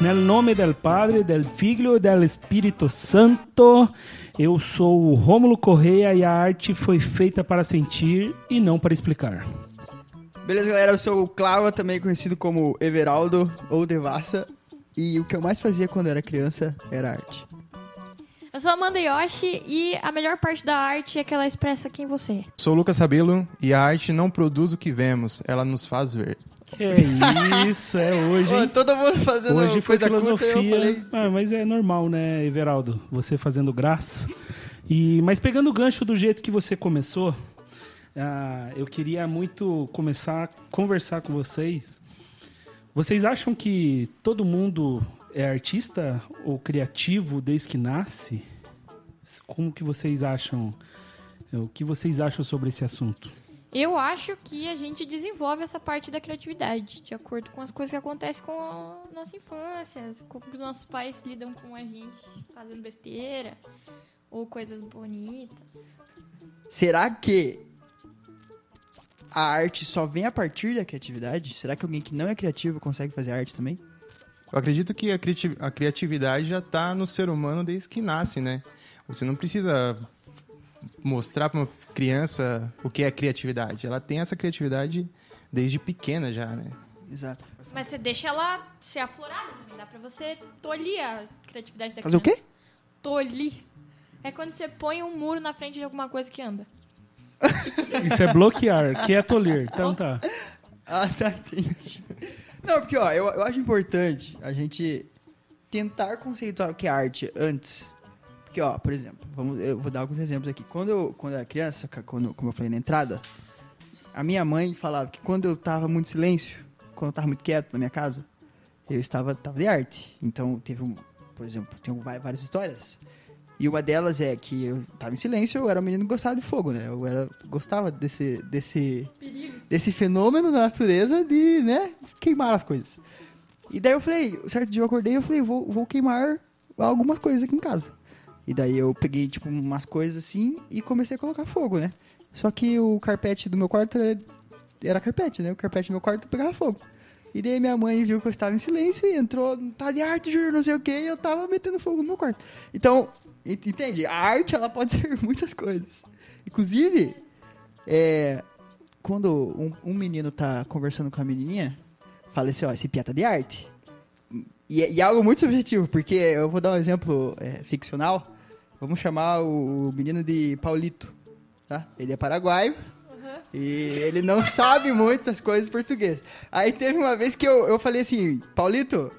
Nel nome del Padre, del Filho e del Espírito Santo. Eu sou o Rômulo Correia e a arte foi feita para sentir e não para explicar. Beleza, galera? Eu sou o Clava, também conhecido como Everaldo ou Devassa. E o que eu mais fazia quando era criança era arte. Eu sou Amanda Yoshi e a melhor parte da arte é que ela expressa quem você é. Sou Lucas Rabelo e a arte não produz o que vemos, ela nos faz ver. Que isso, é hoje, Ô, hein? todo mundo fazendo Hoje foi filosofia. falei... Ah, mas é normal, né, Everaldo? Você fazendo graça. E, mas pegando o gancho do jeito que você começou, ah, eu queria muito começar a conversar com vocês. Vocês acham que todo mundo é artista ou criativo desde que nasce? Como que vocês acham? O que vocês acham sobre esse assunto? Eu acho que a gente desenvolve essa parte da criatividade, de acordo com as coisas que acontecem com a nossa infância, como que os nossos pais lidam com a gente fazendo besteira ou coisas bonitas. Será que a arte só vem a partir da criatividade? Será que alguém que não é criativo consegue fazer arte também? Eu acredito que a criatividade já está no ser humano desde que nasce, né? Você não precisa mostrar para uma criança o que é criatividade. Ela tem essa criatividade desde pequena já, né? Exato. Mas você deixa ela ser aflorada também, dá pra você tolir a criatividade da Fazer o criança. quê? Tolir. É quando você põe um muro na frente de alguma coisa que anda. Isso é bloquear, que é tolir. Então tá. Ah, tá, entendi. Não, porque, ó, eu, eu acho importante a gente tentar conceituar o que é arte antes. Porque, ó, por exemplo, vamos, eu vou dar alguns exemplos aqui. Quando eu, quando eu era criança, quando, como eu falei na entrada, a minha mãe falava que quando eu tava muito silêncio, quando eu tava muito quieto na minha casa, eu estava tava de arte. Então, teve um, por exemplo, tem várias histórias. E uma delas é que eu tava em silêncio, eu era um menino que gostava de fogo, né? Eu era, gostava desse, desse, desse fenômeno da natureza de, né, queimar as coisas. E daí eu falei, certo dia eu acordei e eu falei, vou, vou queimar algumas coisas aqui em casa. E daí eu peguei, tipo, umas coisas assim e comecei a colocar fogo, né? Só que o carpete do meu quarto era, era carpete, né? O carpete do meu quarto pegava fogo. E daí minha mãe viu que eu estava em silêncio e entrou, tá de arte, Júnior, não sei o quê, e eu tava metendo fogo no meu quarto. Então, ent- entende? A arte, ela pode ser muitas coisas. Inclusive, é, quando um, um menino tá conversando com a menininha, fala assim, ó, esse piata de arte. E, é- e é algo muito subjetivo, porque eu vou dar um exemplo é, ficcional. Vamos chamar o, menino de Paulito, tá? Ele é paraguaio. E ele não sabe muitas coisas português. Aí teve uma vez que eu, eu falei assim, Paulito,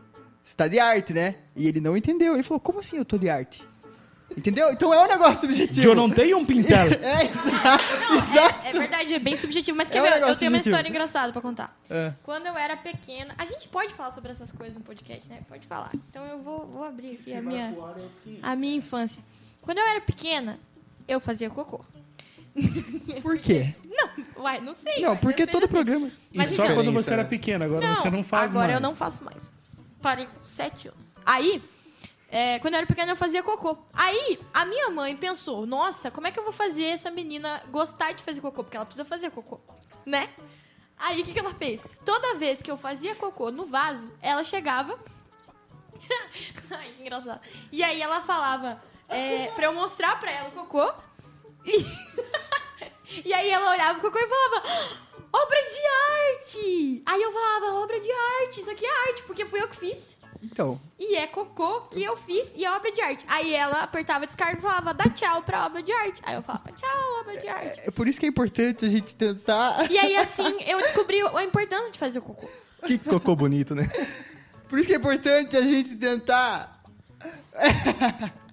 você tá de arte, né? E ele não entendeu. Ele falou, como assim eu tô de arte? Entendeu? Então é um negócio subjetivo. Eu não tenho um pincel. É, exato. Não, exato. é, é verdade, é bem subjetivo. Mas É um ver? Eu tenho uma subjetivo. história engraçada pra contar. É. Quando eu era pequena... A gente pode falar sobre essas coisas no podcast, né? Pode falar. Então eu vou, vou abrir aqui a minha, a minha infância. Quando eu era pequena, eu fazia cocô. Por quê? Uai, não sei. Não, porque eu todo assim. programa. E Mas só então- quando você era né? pequeno, agora você não faz agora mais. eu não faço mais. Parei com 7 anos. Aí, é, quando eu era pequena, eu fazia cocô. Aí, a minha mãe pensou, nossa, como é que eu vou fazer essa menina gostar de fazer cocô? Porque ela precisa fazer cocô, né? Aí, o que, que ela fez? Toda vez que eu fazia cocô no vaso, ela chegava... Ai, que engraçado. E aí, ela falava é, pra eu mostrar pra ela o cocô. E... e aí, ela olhava o cocô e falava... Obra de arte! Aí eu falava, obra de arte, isso aqui é arte, porque fui eu que fiz. Então, E é cocô que eu fiz e é obra de arte. Aí ela apertava a descarga e falava, dá tchau pra obra de arte. Aí eu falava, tchau, obra de arte. é por isso que é importante a gente tentar. E aí assim eu descobri a importância de fazer o cocô. Que cocô bonito, né? Por isso que é importante a gente tentar.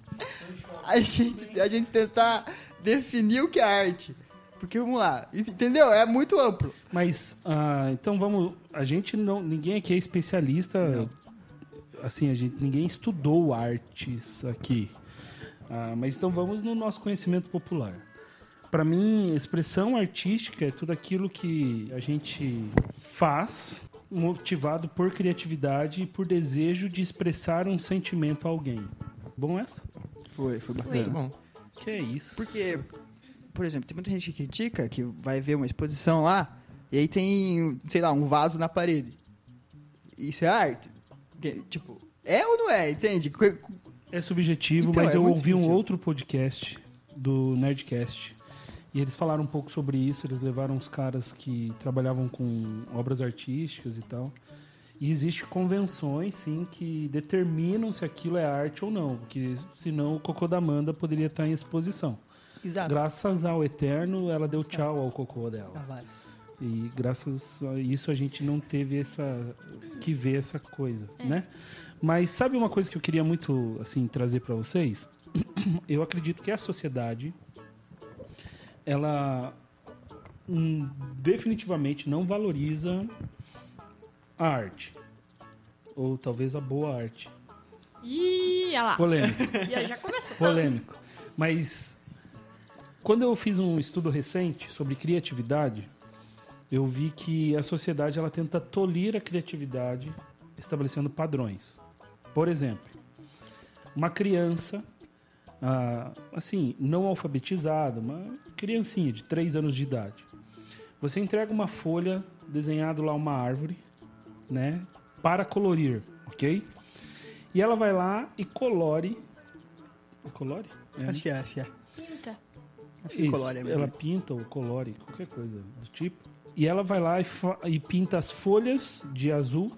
a, gente, a gente tentar definir o que é arte. Porque vamos lá, entendeu? É muito amplo. Mas, ah, então vamos. A gente não. Ninguém aqui é especialista. Assim, a gente, ninguém estudou artes aqui. Ah, mas então vamos no nosso conhecimento popular. Para mim, expressão artística é tudo aquilo que a gente faz motivado por criatividade e por desejo de expressar um sentimento a alguém. Bom essa? Foi, foi bacana. Muito bom. Que é isso? Porque, por exemplo, tem muita gente que critica que vai ver uma exposição lá e aí tem, sei lá, um vaso na parede. Isso é arte? Tipo, É ou não é? Entende? É subjetivo, Então, mas é eu ouvi um subjetivo. outro podcast do Nerdcast. E eles falaram um pouco sobre isso. Eles levaram os caras que trabalhavam com obras artísticas e tal. E existe convenções, sim, que determinam se aquilo é arte ou não. Porque senão o cocô da Amanda poderia estar em exposição. Exato. Graças ao Eterno, ela deu tchau ao cocô dela. E graças a isso a gente não teve essa que ver essa coisa, né? Mas sabe uma coisa que eu queria muito assim trazer para vocês? Eu acredito que a sociedade ela hum, definitivamente não valoriza a arte ou talvez a boa arte. Ih, olha lá. Polêmico. E aí já começou. polêmico. Mas quando eu fiz um estudo recente sobre criatividade, eu vi que a sociedade ela tenta tolir a criatividade estabelecendo padrões. Por exemplo, uma criança, ah, assim, não alfabetizada, uma criancinha de 3 anos de idade. Você entrega uma folha desenhado lá uma árvore, né, para colorir, ok? E ela vai lá e colore. Colore? É, né? Acho que é, acho que é. Pinta. Acho que Isso, colore é ela pinta ou colore, qualquer coisa do tipo. E ela vai lá e, e pinta as folhas de azul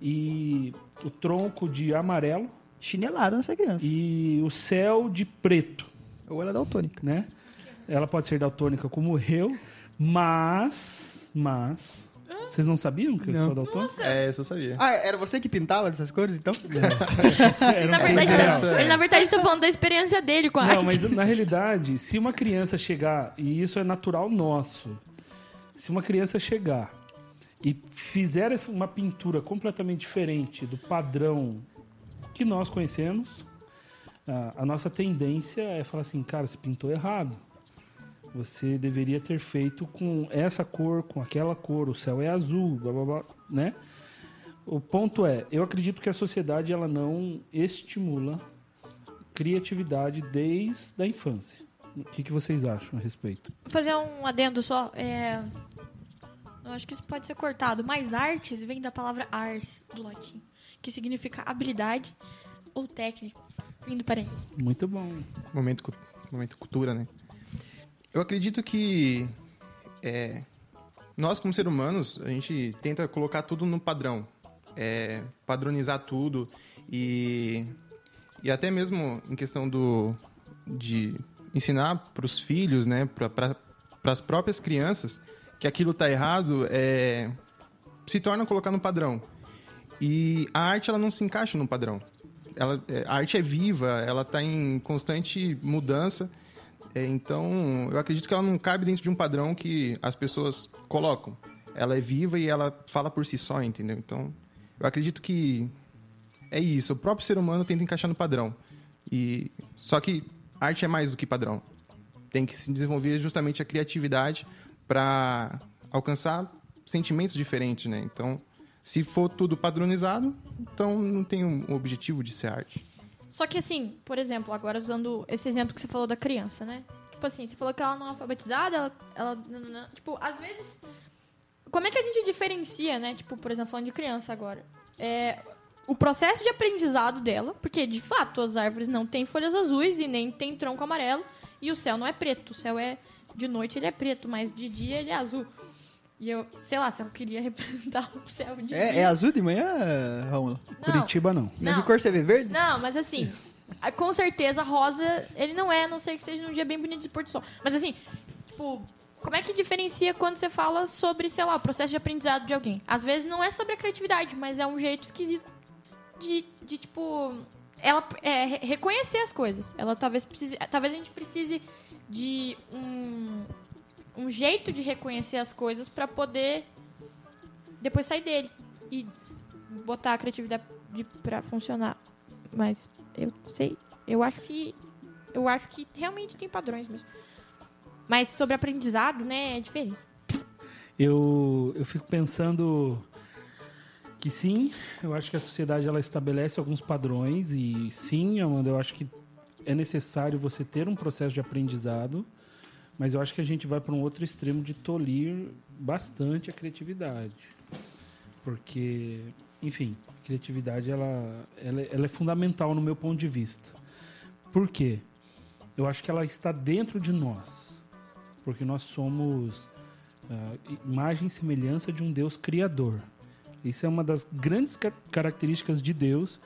e o tronco de amarelo Chinelada nessa criança. e o céu de preto, Ou ela é daltônica. né? Ela pode ser daltônica como eu, mas, mas, vocês não sabiam que eu sou daltônico? É, isso eu sabia. Ah, era você que pintava dessas cores, então? Era Na verdade, tá- ele na verdade tá falando da experiência dele com a Não, arte. mas na realidade, se uma criança chegar, e isso é natural nosso, se uma criança chegar e fizer uma pintura completamente diferente do padrão que nós conhecemos, a, a nossa tendência é falar assim, cara, você pintou errado. Você deveria ter feito com essa cor, com aquela cor, o céu é azul, blá blá blá, né? O ponto é, eu acredito que a sociedade ela não estimula criatividade desde a infância. O que, que vocês acham a respeito? Vou fazer um adendo só. É... Eu acho que isso pode ser cortado, mas artes vem da palavra ars, do latim, que significa habilidade ou técnica. Vindo para aí. Muito bom. Momento, momento cultura, né? Eu acredito que é, nós, como seres humanos, a gente tenta colocar tudo no padrão. É, padronizar tudo e, e até mesmo em questão do, de ensinar para os filhos, né, para as próprias crianças, que aquilo está errado, é, se torna colocar no padrão. E a arte ela não se encaixa no padrão. Ela, é, a arte é viva, ela está em constante mudança. É, então, eu acredito que ela não cabe dentro de um padrão que as pessoas colocam. Ela é viva e ela fala por si só, entendeu? Então, eu acredito que é isso. O próprio ser humano tenta encaixar no padrão. E só que arte é mais do que padrão. Tem que se desenvolver justamente a criatividade para alcançar sentimentos diferentes, né? Então, se for tudo padronizado, então não tem um objetivo de ser arte. Só que assim, por exemplo, agora usando esse exemplo que você falou da criança, né? Tipo assim, você falou que ela não é alfabetizada, ela. ela nananã. tipo, às vezes. Como é que a gente diferencia, né? Tipo, por exemplo, falando de criança agora. É, o processo de aprendizado dela, porque de fato as árvores não têm folhas azuis e nem tem tronco amarelo, e o céu não é preto. O céu é. De noite ele é preto, mas de dia ele é azul. E eu, sei lá, se eu queria representar o céu de É, é azul de manhã? Não, Curitiba não. Não. De cor você vê verde? Não, mas assim, a- com certeza rosa, ele não é, a não sei que seja num dia bem bonito de pôr do sol. Mas assim, tipo, como é que diferencia quando você fala sobre, sei lá, o processo de aprendizado de alguém? Às vezes não é sobre a criatividade, mas é um jeito esquisito de, de tipo, ela é, re- reconhecer as coisas. Ela talvez precise, talvez a gente precise de um, um jeito de reconhecer as coisas pra poder depois sair dele e botar a criatividade de, pra funcionar. Mas eu sei, eu acho que eu acho que realmente tem padrões mesmo. Mas sobre aprendizado, né, é diferente. Eu, eu fico pensando que sim, eu acho que a sociedade ela estabelece alguns padrões e sim, Amanda, eu acho que é necessário você ter um processo de aprendizado, mas eu acho que a gente vai para um outro extremo de tolir bastante a criatividade. Porque, enfim, criatividade ela, ela, ela é fundamental no meu ponto de vista. Por quê? Eu acho que ela está dentro de nós, porque nós somos ah, imagem e semelhança de um Deus criador. Isso é uma das grandes ca- características de Deus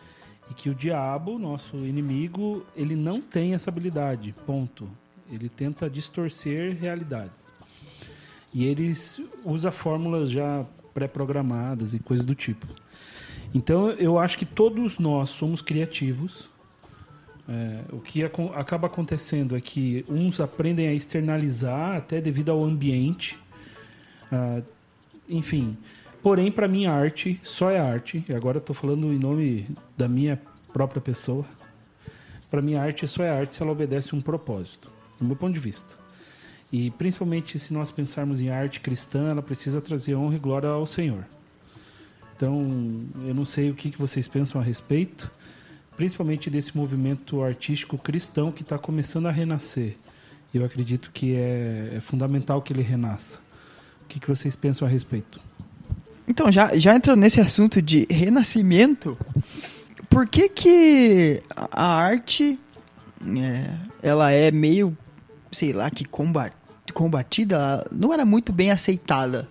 e que o diabo, nosso inimigo, ele não tem essa habilidade. Ponto. Ele tenta distorcer realidades. E ele usa fórmulas já pré-programadas e coisas do tipo. Então eu acho que todos nós somos criativos. É, o que acon- acaba acontecendo é que uns aprendem a externalizar até devido ao ambiente. Ah, enfim. Porém, para mim, arte só é arte. E agora estou falando em nome da minha própria pessoa. Para mim, arte só é arte se ela obedece um propósito, do meu ponto de vista. E principalmente se nós pensarmos em arte cristã, ela precisa trazer honra e glória ao Senhor. Então, eu não sei o que vocês pensam a respeito, principalmente desse movimento artístico cristão que está começando a renascer. Eu acredito que é, é fundamental que ele renasça. O que, que vocês pensam a respeito? Então, já, já entrando nesse assunto de renascimento, por que que a arte, é, ela é meio, sei lá, que comba- combatida, ela não era muito bem aceitada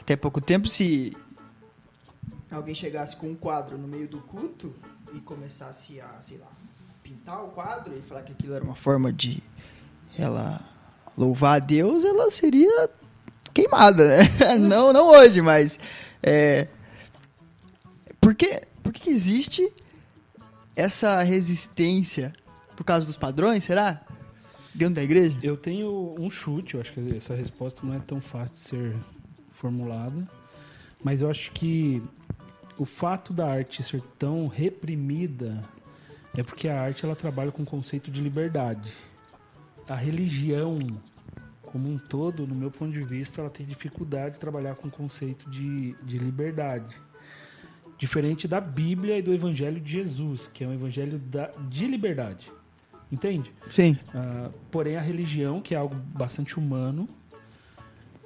até pouco tempo, se alguém chegasse com um quadro no meio do culto e começasse a, sei lá, pintar o quadro e falar que aquilo era uma forma de ela louvar a Deus, ela seria queimada, né? não, não hoje, mas é, por que, por que que existe essa resistência por causa dos padrões, será? Dentro da igreja? Eu tenho um chute, eu acho que essa resposta não é tão fácil de ser formulada, mas eu acho que o fato da arte ser tão reprimida é porque a arte ela trabalha com o conceito de liberdade. A religião, como um todo, no meu ponto de vista, ela tem dificuldade de trabalhar com o conceito de, de liberdade. Diferente da Bíblia e do Evangelho de Jesus, que é um evangelho da, de liberdade. Entende? Sim. Ah, porém, a religião, que é algo bastante humano,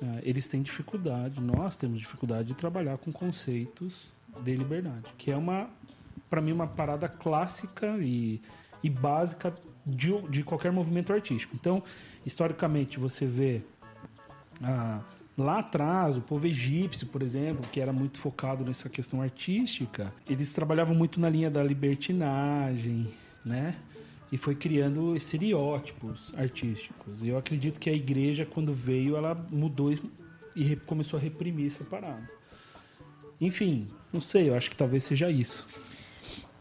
ah, eles têm dificuldade, nós temos dificuldade de trabalhar com conceitos de liberdade, que é uma, para mim, uma parada clássica e, e básica de, de qualquer movimento artístico. Então, historicamente, você vê ah, lá atrás, o povo egípcio, por exemplo, que era muito focado nessa questão artística, eles trabalhavam muito na linha da libertinagem, né? E foi criando estereótipos artísticos. E eu acredito que a igreja, quando veio, ela mudou e- começou a reprimir essa parada. Enfim, não sei, eu acho que talvez seja isso.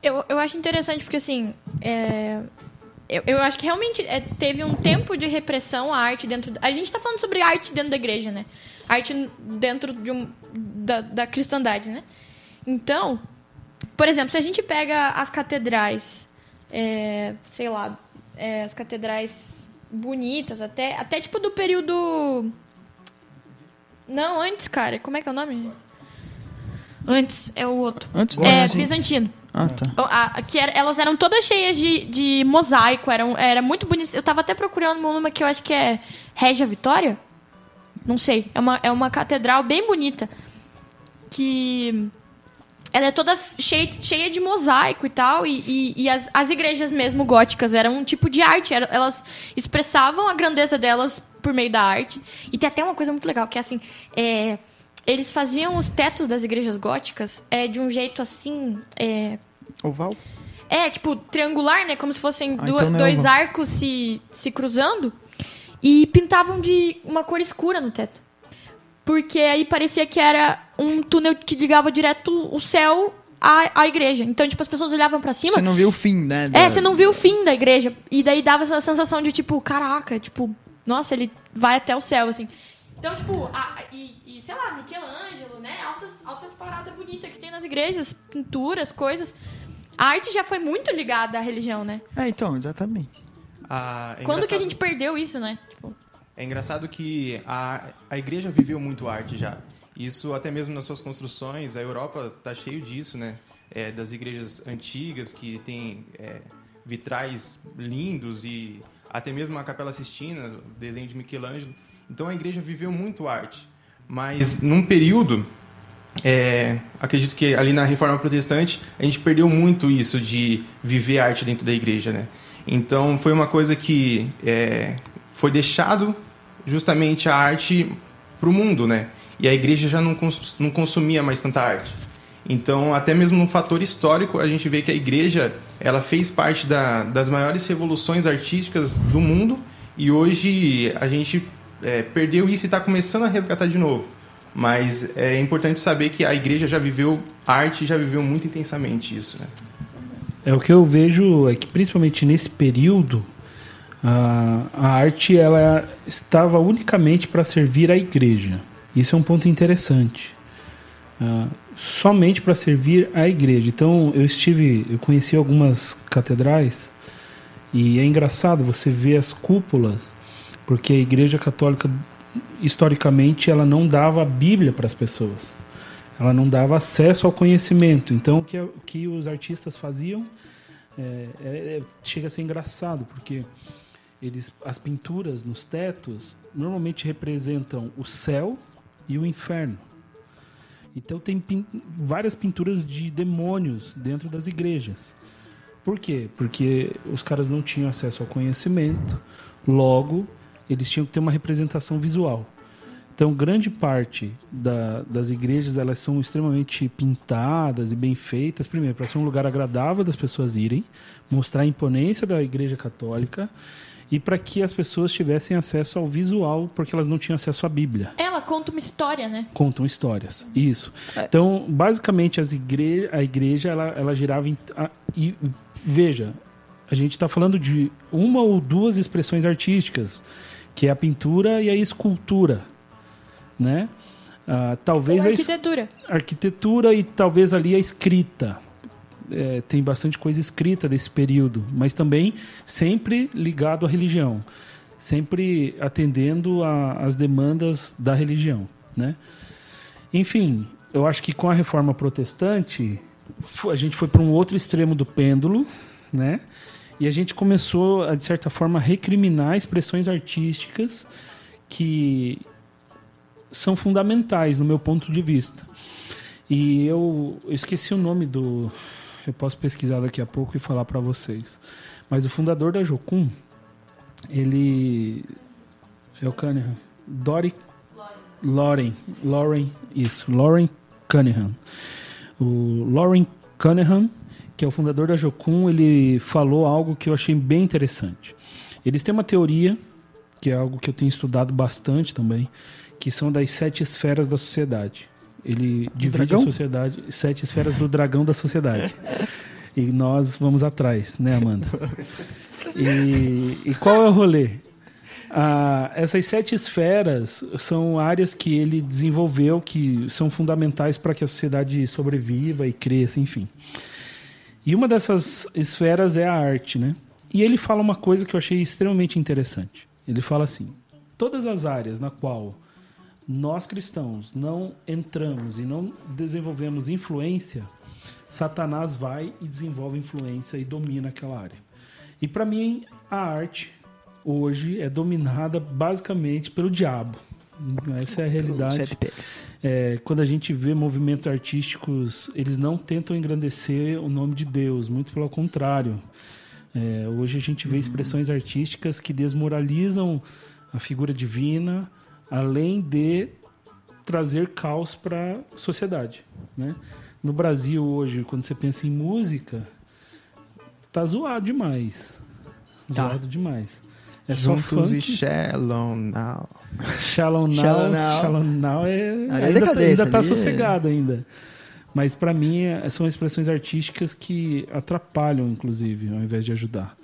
Eu, eu acho interessante porque, assim, é, eu, eu acho que realmente é, teve um tempo de repressão à arte dentro... A gente tá falando sobre arte dentro da igreja, né? Arte dentro de um, da, da cristandade, né? Então, por exemplo, se a gente pega as catedrais, é, sei lá, é, as catedrais bonitas, até, até tipo do período... Não, antes, cara. Como é que é o nome? Antes, é o outro. Antes É, Sim. bizantino. Ah, tá. O- a- que era- elas eram todas cheias de, de mosaico, eram, era muito bonito. Eu tava até procurando uma que eu acho que é Régia Vitória. Não sei. É uma, é uma catedral bem bonita. Que. Ela é toda cheia, cheia de mosaico e tal. E, e, e as, as igrejas mesmo góticas eram um tipo de arte. era- elas expressavam a grandeza delas por meio da arte. E tem até uma coisa muito legal, que é assim. é, eles faziam os tetos das igrejas góticas é, de um jeito assim. é, Oval? é, tipo, triangular, né? Como se fossem Ah, du- então é dois oval. arcos se, se cruzando. E pintavam de uma cor escura no teto. Porque aí parecia que era um túnel que ligava direto o céu à, à igreja. Então, tipo, as pessoas olhavam pra cima. Você não viu o fim, né? É, da- você não viu o fim da igreja. E daí dava essa sensação de, tipo, caraca, tipo, nossa, ele vai até o céu, assim. Então, tipo, a- e, e, sei lá, Michelangelo, né? Altas, altas paradas bonitas que tem nas igrejas, pinturas, coisas. A arte já foi muito ligada à religião, né? É, então, exatamente. Ah, é Quando que a gente perdeu isso, né? Tipo, É engraçado que a, a igreja viveu muito arte já. Isso até mesmo nas suas construções, a Europa tá cheio disso, né? É, das igrejas antigas que tem é, vitrais lindos e até mesmo a Capela Sistina, o desenho de Michelangelo. Então a igreja viveu muito arte. Mas num período é, acredito que ali na Reforma Protestante a gente perdeu muito isso de viver arte dentro da igreja, né? Então foi uma coisa que é, foi deixado justamente a arte para o mundo, né? E a igreja já não, cons não consumia mais tanta arte. Então, até mesmo no fator histórico, a gente vê que a igreja ela fez parte da, das maiores revoluções artísticas do mundo e hoje a gente é, perdeu isso e está começando a resgatar de novo. Mas é importante saber que a igreja já viveu arte, já viveu muito intensamente isso. Né? É o que eu vejo é que principalmente nesse período a, a arte ela estava unicamente para servir à igreja. Isso é um ponto interessante. Uh, somente para servir à igreja. Então eu estive, eu conheci algumas catedrais e é engraçado você ver as cúpulas, porque a igreja católica historicamente ela não dava a Bíblia para as pessoas. Ela não dava acesso ao conhecimento. Então o que, o que os artistas faziam é, é, é, chega a ser engraçado, porque eles, as pinturas nos tetos normalmente representam o céu e o inferno. Então tem pin várias pinturas de demônios dentro das igrejas. Por quê? Porque os caras não tinham acesso ao conhecimento, logo eles tinham que ter uma representação visual. Então, grande parte da, das igrejas elas são extremamente pintadas e bem feitas. Primeiro, para ser um lugar agradável das pessoas irem, mostrar a imponência da igreja católica e para que as pessoas tivessem acesso ao visual, porque elas não tinham acesso à Bíblia. Ela conta uma história, né? Contam histórias, isso. É. Então, basicamente, as igre a igreja ela, ela girava. Em, e veja, a gente está falando de uma ou duas expressões artísticas, que é a pintura e a escultura, né? Ah, talvez a arquitetura. A arquitetura e talvez ali a escrita é, tem bastante coisa escrita desse período, mas também sempre ligado à religião, sempre atendendo às demandas da religião, né? Enfim, eu acho que com a reforma protestante a gente foi para um outro extremo do pêndulo, né? E a gente começou, a, de certa forma, a recriminar expressões artísticas que são fundamentais no meu ponto de vista. E eu, eu esqueci o nome do, eu posso pesquisar daqui a pouco e falar para vocês. Mas o fundador da Jocum, ele é o Cunningham. Dory Lauren, Lauren, isso, Lauren Cunningham. O Lauren Cunningham, que é o fundador da Jocum, ele falou algo que eu achei bem interessante. Eles têm uma teoria, que é algo que eu tenho estudado bastante também, que são das sete esferas da sociedade. Ele divide a sociedade, sete esferas do dragão da sociedade. E nós vamos atrás, né, Amanda? E, e qual é o rolê? Ah, essas sete esferas são áreas que ele desenvolveu que são fundamentais para que a sociedade sobreviva e cresça, enfim. E uma dessas esferas é a arte, né? E ele fala uma coisa que eu achei extremamente interessante. Ele fala assim: todas as áreas na qual nós cristãos não entramos e não desenvolvemos influência, Satanás vai e desenvolve influência e domina aquela área. E para mim, a arte hoje é dominada basicamente pelo diabo. Essa é a realidade. É, quando a gente vê movimentos artísticos, eles não tentam engrandecer o nome de Deus, muito pelo contrário. É, hoje a gente vê uhum. expressões artísticas que desmoralizam a figura divina, além de trazer caos para a sociedade, né? No Brasil hoje, quando você pensa em música, tá zoado demais. Tá. Zoado demais. É Juntos só funk. e Shallow Now. Shallow Now, Shallow Now, Shallow now é, ainda, tá, ainda tá sossegado ainda. Mas para mim é, são expressões artísticas que atrapalham, inclusive, ao invés de ajudar.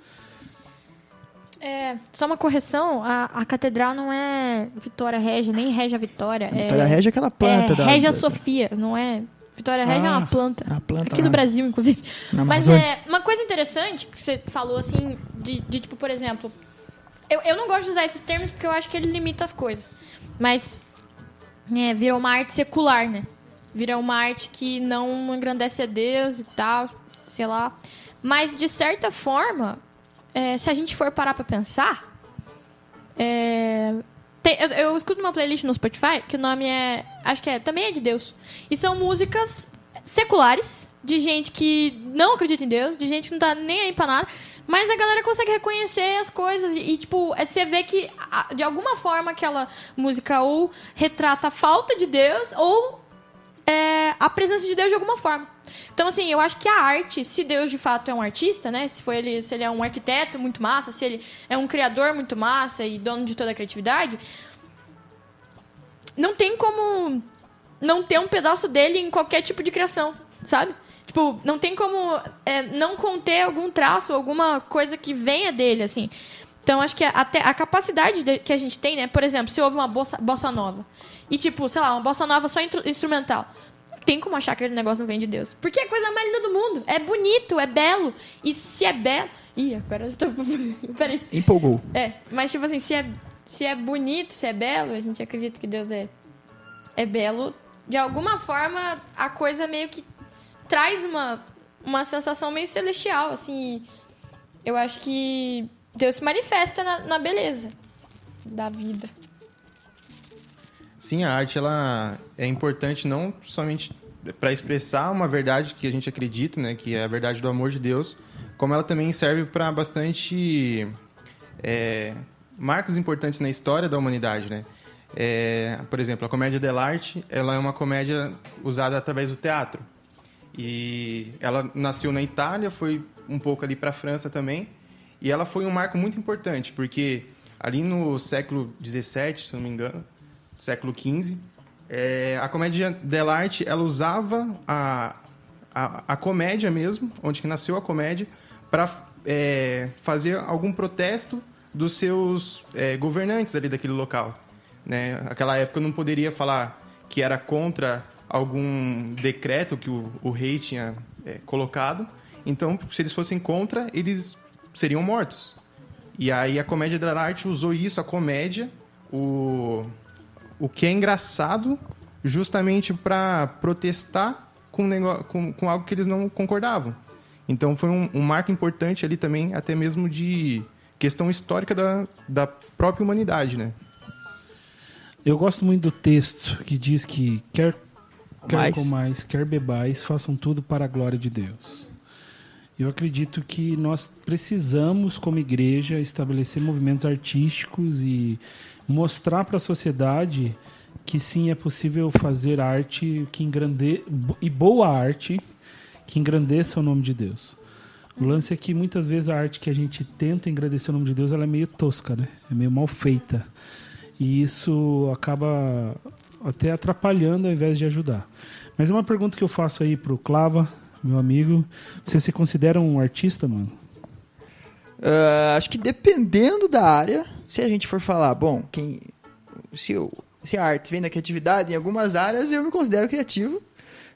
É, só uma correção, a, a catedral não é Vitória Régia, nem Régia Vitória. É, Vitória Régia é aquela planta é da... Régia da... Sofia, não é... Vitória Régia ah, é uma planta. A planta aqui lá. do Brasil, inclusive. Mas é uma coisa interessante que você falou, assim, de, de tipo, por exemplo... Eu, eu não gosto de usar esses termos porque eu acho que ele limita as coisas. Mas é, virou uma arte secular, né? Virou uma arte que não engrandece a Deus e tal, sei lá. Mas, de certa forma, é, se a gente for parar para pensar, é, tem- eu, eu escuto uma playlist no Spotify que o nome é. Acho que é. Também é de Deus. E são músicas seculares, de gente que não acredita em Deus, de gente que não tá nem aí pra nada. Mas a galera consegue reconhecer as coisas e, e, tipo, é, você vê que de alguma forma aquela música ou retrata a falta de Deus ou é, a presença de Deus de alguma forma. Então, assim, eu acho que a arte, se Deus de fato é um artista, né? Se, foi ele, se ele é um arquiteto muito massa, se ele é um criador muito massa e dono de toda a criatividade, não tem como não ter um pedaço dele em qualquer tipo de criação, sabe? Tipo, não tem como é, não conter algum traço, alguma coisa que venha dele, assim. Então, acho que até a capacidade de- que a gente tem, né? Por exemplo, se houve uma bossa, bossa nova e, tipo, sei lá, uma bossa nova só instrumental. Tem como achar que aquele negócio não vem de Deus. Porque é a coisa mais linda do mundo. É bonito, é belo. E se é belo... Ih, agora eu tô... Peraí. Empolgou. É, mas tipo assim, se é, se é bonito, se é belo, a gente acredita que Deus é, é belo. De alguma forma, a coisa meio que traz uma, uma sensação meio celestial, assim. Eu acho que Deus se manifesta na, na beleza da vida. Sim, a arte ela é importante não somente para expressar uma verdade que a gente acredita, né, que é a verdade do amor de Deus, como ela também serve para bastante é, marcos importantes na história da humanidade, né? É, por exemplo, a comédia dell'arte, ela é uma comédia usada através do teatro. E ela nasceu na Itália, foi um pouco ali para a França também, e ela foi um marco muito importante, porque ali no século XVII, se não me engano, século XV, é, a comédia dell'arte, ela usava a, a, a comédia mesmo, onde que nasceu a comédia, para fazer algum protesto dos seus é, governantes ali daquele local. Né? Aquela época não poderia falar que era contra algum decreto que o, o rei tinha é, colocado. Então, se eles fossem contra, eles seriam mortos. E aí a comédia da arte usou isso, a comédia, o, o que é engraçado, justamente para protestar com, nego- com, com algo que eles não concordavam. Então foi um, um marco importante ali também, até mesmo de questão histórica da, da própria humanidade, né? Eu gosto muito do texto que diz que quer, quer Mais. comais, quer bebais, façam tudo para a glória de Deus. Eu acredito que nós precisamos, como igreja, estabelecer movimentos artísticos e mostrar para a sociedade que sim é possível fazer arte que engrande e boa arte que engrandeça o nome de Deus. O lance é que muitas vezes a arte que a gente tenta engrandecer o nome de Deus, ela é meio tosca, né? É meio mal feita. E isso acaba até atrapalhando ao invés de ajudar. Mas uma pergunta que eu faço aí pro Clava, meu amigo. Você se considera um artista, mano? Ah, acho que dependendo da área, se a gente for falar, bom, quem se, eu, se a arte vem da criatividade, em algumas áreas eu me considero criativo.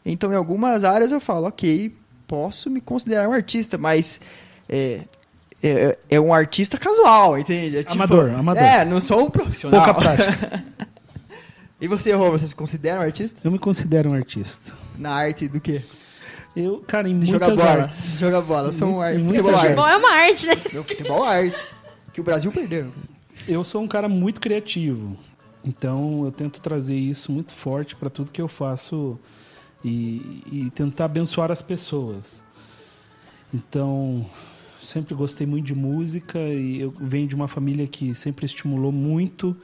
Então, em algumas áreas eu falo, ok, posso me considerar um artista, mas é, é, é um artista casual, entende? É tipo- Amador, amador. É, não sou um profissional. Pouca prática. e você, Rô, você se considera um artista? Eu me considero um artista. Na arte do quê? Eu, cara, em muitas jogar bola. artes. De jogar bola. Eu sou um futebol arte. Bom, é uma arte, né? Meu futebol arte. Que o Brasil perdeu. Eu sou um cara muito criativo. Então eu tento trazer isso muito forte para tudo que eu faço e, e tentar abençoar as pessoas. Então, sempre gostei muito de música e eu venho de uma família que sempre estimulou muito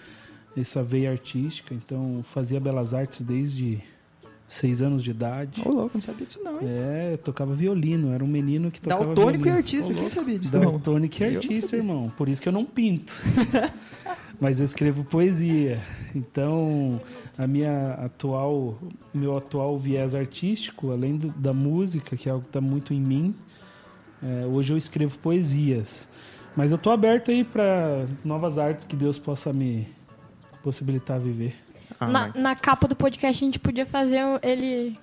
essa veia artística. Então, fazia belas artes desde seis anos de idade. Ô, louco, não sabia disso não, hein? É, eu tocava violino, era um menino que tocava Daltônico e artista, Ô, quem sabia disso? Daltônico e artista, irmão. Por isso que eu não pinto. Mas eu escrevo poesia. Então, a minha atual, meu atual viés artístico, além do- da música, que é algo que está muito em mim, é, hoje eu escrevo poesias. Mas eu tô aberto aí para novas artes que Deus possa me possibilitar viver. Ah, na, mas- na capa do podcast a gente podia fazer ele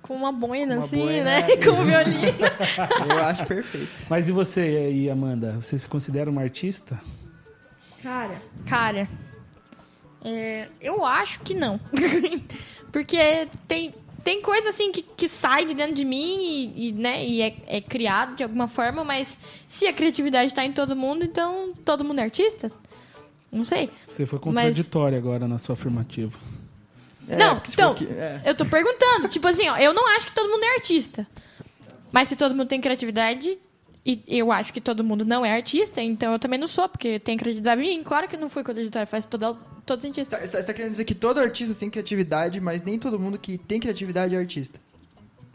com uma boina, Com uma assim, boina, né? é. com o violino. Eu acho perfeito. Mas e você aí, Amanda? Você se considera uma artista? Cara, cara, é, eu acho que não. Porque tem, tem coisa assim que, que sai de dentro de mim e, e, né, e é, é criado de alguma forma, mas se a criatividade está em todo mundo, então todo mundo é artista? Não sei. Você foi contraditória agora na sua afirmativa. É, não, se então, que- é. eu tô perguntando. tipo assim, ó, eu não acho que todo mundo é artista. Mas se todo mundo tem criatividade, e eu acho que todo mundo não é artista, então eu também não sou, porque tem criatividade em mim. Claro que não fui contraditória, faz todo, todo sentido. Você tá, você tá- você tá querendo dizer que todo artista tem criatividade, mas nem todo mundo que tem criatividade é artista.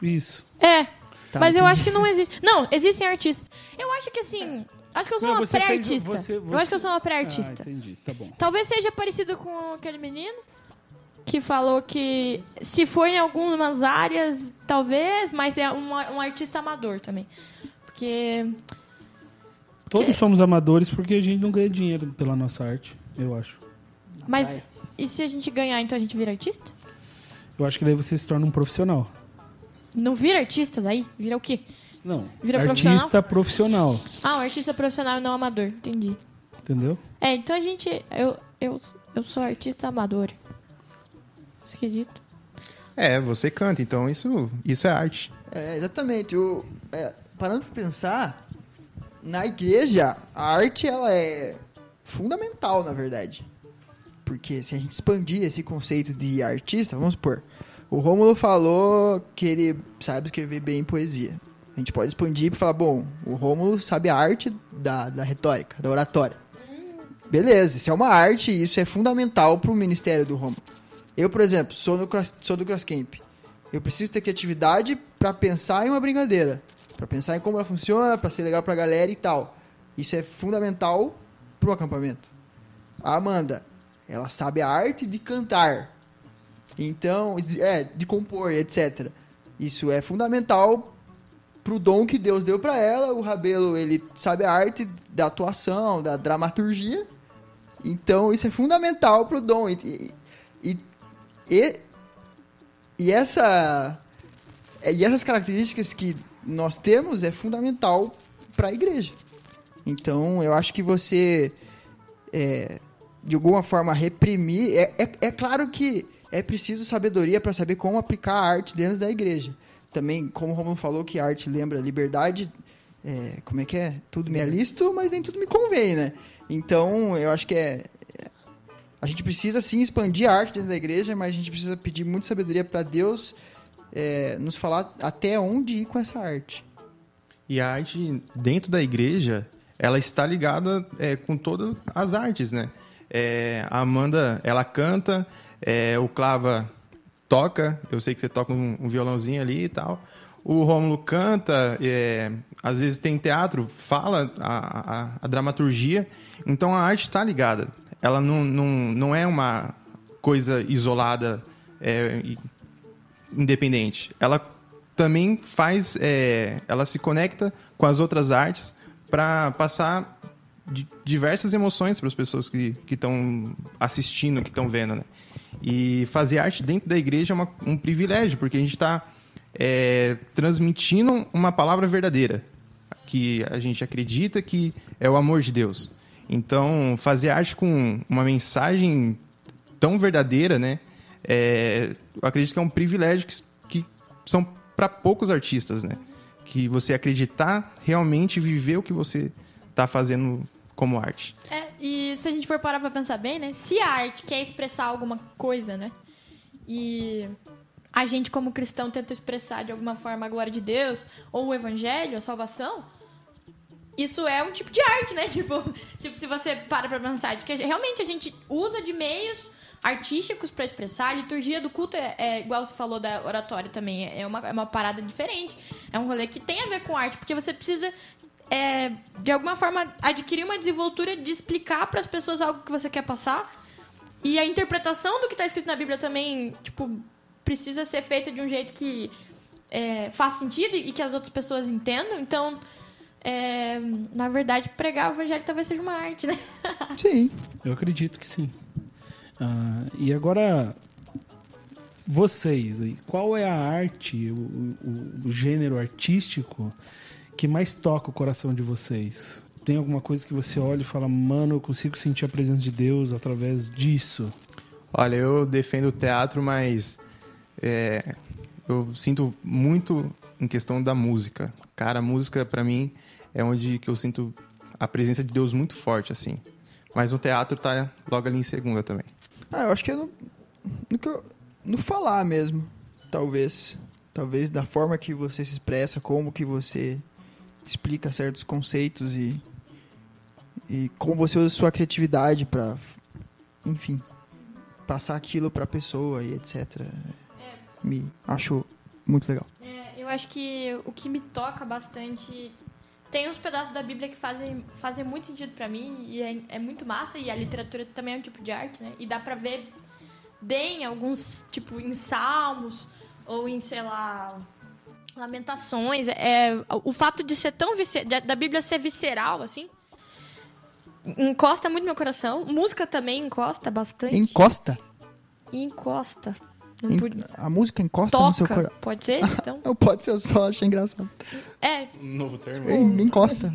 Isso. É, Tá, mas eu entendi. acho que não existe. Não, existem artistas. Eu acho que assim. Acho que eu sou Não, uma pré-artista. você- Eu acho que eu sou uma Ah, pré-artista. entendi. Tá bom. Talvez seja parecido com aquele menino que falou que se for em algumas áreas, talvez, mas é uma- um artista amador também. Porque. Todos somos amadores porque a gente não ganha dinheiro pela nossa arte, eu acho. Mas praia. e se a gente ganhar, então a gente vira artista? Eu acho que daí você se torna um profissional. Não vira artista daí? Vira o quê? Não, Vira artista profissional, Ah, um artista profissional e não amador. Entendi. entendeu? É, então a gente. Eu, eu, eu sou artista amador. Esquisito. É, você canta, então isso, isso é arte. É, exatamente. O, é, parando pra pensar, na igreja, a arte ela é fundamental, na verdade. Porque se a gente expandir esse conceito de artista, vamos supor, o Rômulo falou que ele sabe escrever bem poesia. A gente pode expandir e falar, bom, o Rômulo sabe a arte da, da retórica, da oratória. Beleza, isso é uma arte e isso é fundamental pro ministério do Rômulo. Eu, por exemplo, sou, no cross, sou do CrossCamp. Eu preciso ter criatividade pra pensar em uma brincadeira, Pra pensar em como ela funciona, pra ser legal pra galera e tal. Isso é fundamental pro acampamento. A Amanda, ela sabe a arte de cantar. Então, é, de compor, etc. Isso é fundamental pro dom que Deus deu pra ela. O Rabelo, ele sabe a arte da atuação, da dramaturgia. Então, isso é fundamental pro dom. E, e, e, e essa é, e essas características que nós temos é fundamental para a igreja. Então, eu acho que você, é, de alguma forma, reprimir. É, é, é claro que é preciso sabedoria para saber como aplicar a arte dentro da igreja. Também, como o Romulo falou, que arte lembra liberdade. é, como é que é? Tudo me é lícito, mas nem tudo me convém, né? Então, eu acho que é- A gente precisa sim expandir a arte dentro da igreja, mas a gente precisa pedir muita sabedoria para Deus é, nos falar até onde ir com essa arte. E a arte dentro da igreja, ela está ligada é, com todas as artes, né? É, a Amanda, ela canta, é, o Clava toca, eu sei que você toca um, um violãozinho ali e tal. O Rômulo canta, é, às vezes tem teatro, fala a, a- a dramaturgia. Então a arte está ligada. Ela não, não, não é uma coisa isolada é, independente. Ela também faz, é, ela se conecta com as outras artes para passar di- diversas emoções para as pessoas que estão assistindo, que estão vendo, né? E fazer arte dentro da igreja é uma- um privilégio, porque a gente está transmitindo uma palavra verdadeira, que a gente acredita que é o amor de Deus. Então, fazer arte com uma mensagem tão verdadeira, né? É, eu acredito que é um privilégio que, que são para poucos artistas, né? Que você acreditar realmente viver o que você está fazendo como arte. É, e se a gente for parar pra pensar bem, né? Se a arte quer expressar alguma coisa, né? E a gente, como cristão, tenta expressar de alguma forma a glória de Deus, ou o evangelho, a salvação, isso é um tipo de arte, né? Tipo, tipo se você para pra pensar, de que realmente a gente usa de meios artísticos pra expressar. A liturgia do culto é, é igual você falou da oratória também, é uma, é uma parada diferente. É um rolê que tem a ver com arte, porque você precisa é, de alguma forma adquirir uma desenvoltura de explicar para as pessoas algo que você quer passar. E a interpretação do que está escrito na Bíblia também, tipo, precisa ser feita de um jeito que é, faz sentido e que as outras pessoas entendam. Então, é, na verdade, pregar o evangelho talvez seja uma arte, né? Sim. Eu acredito que sim. Ah, e agora, vocês, aí, qual é a arte, o, o- o gênero artístico que mais toca o coração de vocês? Tem alguma coisa que você olha e fala, mano, eu consigo sentir a presença de Deus através disso? Olha, eu defendo o teatro, mas é, eu sinto muito em questão da música. Cara, a música para mim é onde que eu sinto a presença de Deus muito forte, assim. Mas no teatro tá logo ali em segunda também. Ah, eu acho que é no, no, que eu- no falar mesmo, talvez. Talvez da forma que você se expressa, como que você explica certos conceitos e, e como você usa sua criatividade pra, enfim, passar aquilo pra pessoa e etc. Me acho muito legal. É, eu acho que o que me toca bastante. Tem uns pedaços da Bíblia que fazem, fazem muito sentido pra mim e é, é muito massa. E a literatura também é um tipo de arte, né? E dá pra ver bem alguns, tipo, em salmos ou em, sei lá, lamentações. É, o fato de ser tão da, da Bíblia ser visceral, assim, encosta muito no meu coração. Música também encosta bastante. Encosta? Encosta. En- pude- a música encosta no seu Toca, coração. pode ser? Então, Não pode ser só, achei engraçado. é, Novo termo. Ei, encosta.